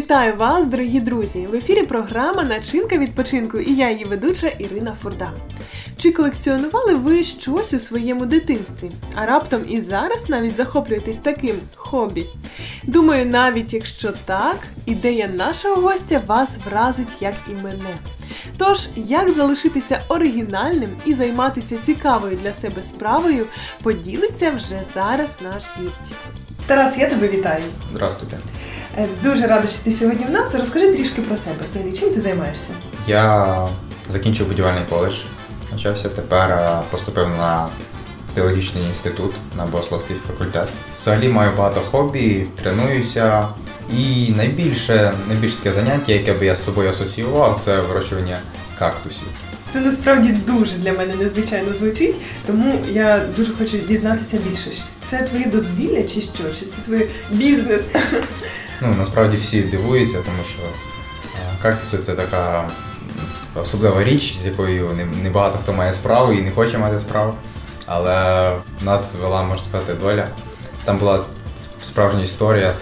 Вітаю вас, дорогі друзі! В ефірі програма Начинка відпочинку і я її ведуча Ірина Фурда. Чи колекціонували ви щось у своєму дитинстві? А раптом і зараз навіть захоплюєтесь таким хобі? Думаю, навіть якщо так, ідея нашого гостя вас вразить, як і мене. Тож, як залишитися оригінальним і займатися цікавою для себе справою, поділиться вже зараз наш гість. Тарас, я тебе вітаю. Здравствуйте. Е, Дуже рада, що ти сьогодні в нас. Розкажи трішки про себе. Взагалі, чим ти займаєшся? Я закінчив будівельний коледж, навчався тепер е, поступив на теологічний інститут на богословський факультет. Взагалі маю багато хобі, тренуюся. І найбільше, найбільше таке заняття, яке би я з собою асоціював, це вирощування кактусів. Це насправді дуже для мене незвичайно звучить, тому я дуже хочу дізнатися більше. Це твоє дозвілля чи що? Чи це твій бізнес? Ну, насправді всі дивуються, тому що кактуси це така особлива річ, з якою небагато хто має справу і не хоче мати справу. Але нас вела, можна сказати, доля. Там була справжня історія.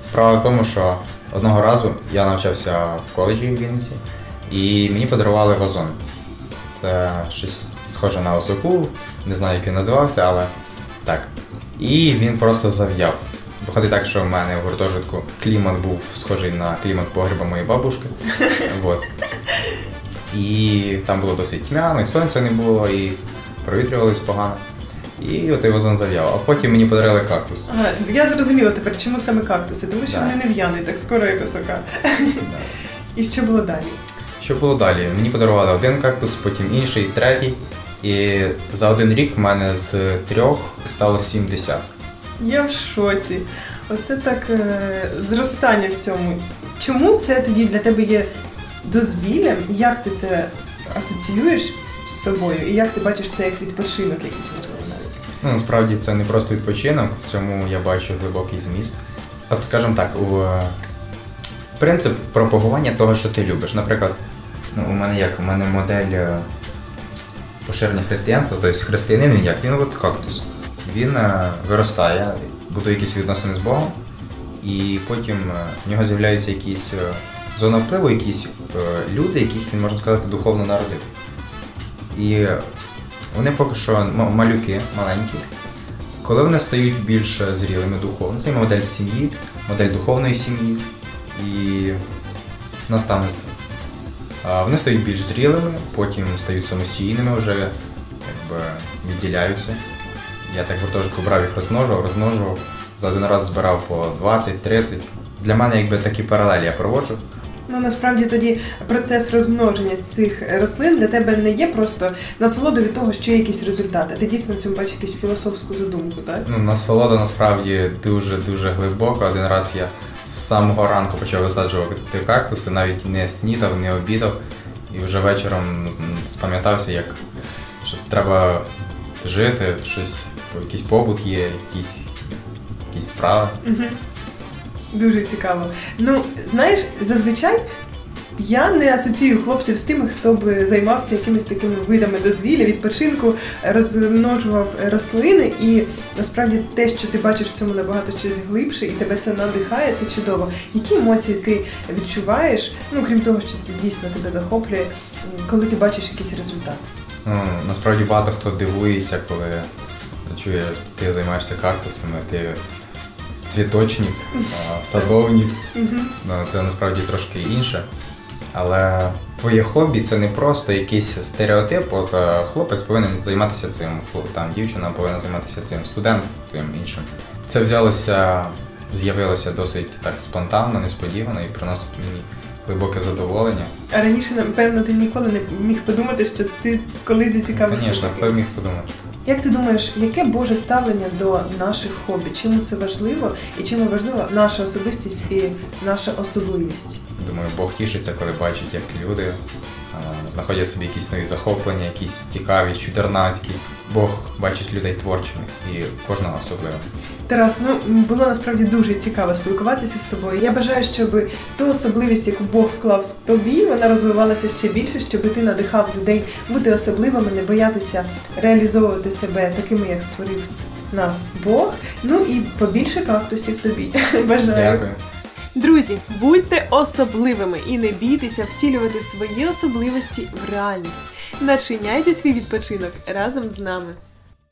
Справа в тому, що одного разу я навчався в коледжі в Вінниці, і мені подарували вазон. Це щось схоже на осоку, не знаю, як він називався, але так. І він просто зав'яв. Виходить так, що в мене в гуртожитку клімат був схожий на клімат погреба моєї бабушки. Вот. І там було досить тьмяно, і сонця не було, і провітрювалось погано. І от вазон зав'яв. А потім мені подарили кактус. Ага, я зрозуміла тепер, чому саме кактуси, тому що Да. вони не в'януть так скоро, як осока. Да. І що було далі? Що було далі? Мені подарували один кактус, потім інший, третій. І за один рік в мене з трьох стало 70. Я в шоці. Оце так е, зростання в цьому. Чому це тоді для тебе є дозвіллям? Як ти це асоціюєш з собою? І як ти бачиш це як відпочинок якийсь можливо навіть? Ну, насправді це не просто відпочинок, в цьому я бачу глибокий зміст. От, скажімо так, у е, принцип пропагування того, що ти любиш. Наприклад, ну, у мене як, у мене модель е, поширення християнства, тобто християнин він як, він от кактус. Він е, виростає, будує якісь відносини з Богом, і потім е, в нього з'являються якісь зона впливу, якісь люди, яких він, можна сказати, духовно народив. І вони поки що малюки, маленькі. Коли вони стають більш зрілими духовно, це модель сім'ї, модель духовної сім'ї і наставництва. Вони стають більш зрілими, потім стають самостійними, вже якби відділяються. Я так гуртожитку брав їх розмножував, розмножував, за один раз збирав по 20-30. Для мене якби такі паралелі я проводжу. Ну насправді тоді процес розмноження цих рослин для тебе не є просто насолоду від того, що є якісь результати. Ти дійсно в цьому бачиш якусь філософську задумку, так? Ну, насолода насправді дуже-дуже глибока. Один раз я з самого ранку почав висаджувати кактуси, навіть не снідав, не обідав. І вже вечором спам'ятався, як що треба жити, щось, якийсь побут є, якісь, справи. Дуже цікаво. Ну, знаєш, зазвичай я не асоціюю хлопців з тими, хто би займався якимись такими видами дозвілля, відпочинку, розмножував рослини. І насправді те, що ти бачиш в цьому набагато щось глибше, і тебе це надихає, це чудово. Які емоції ти відчуваєш? Ну крім того, що ти дійсно тебе захоплює, коли ти бачиш якийсь результат. Ну, насправді багато хто дивується, коли чує, ти займаєшся кактусами, ти цвіточник, садовник. Ну, це насправді трошки інше. Але твоє хобі це не просто якийсь стереотип. От е, хлопець повинен займатися цим, там дівчина повинна займатися цим, студент тим іншим. Це взялося, з'явилося досить так спонтанно, несподівано і приносить мені глибоке задоволення. А раніше, напевно, ти ніколи не міг подумати, що ти колись зацікавишся. Звісно, хто міг подумати. Як ти думаєш, яке Боже ставлення до наших хобі? Чому це важливо? І чому важлива наша особистість і наша особливість? Думаю, Бог тішиться, коли бачить, як люди знаходять собі якісь нові захоплення, якісь цікаві, чудернацькі. Бог бачить людей творчими і кожного особливо. Тарас, ну було насправді дуже цікаво спілкуватися з тобою. Я бажаю, щоб ту особливість, яку Бог вклав в тобі, вона розвивалася ще більше, щоб ти надихав людей бути особливими, не боятися реалізовувати себе такими, як створив нас Бог. Ну і побільше кактусів тобі. Бажаю. Дякую. Друзі, будьте особливими і не бійтеся втілювати свої особливості в реальність. Начиняйте свій відпочинок разом з нами.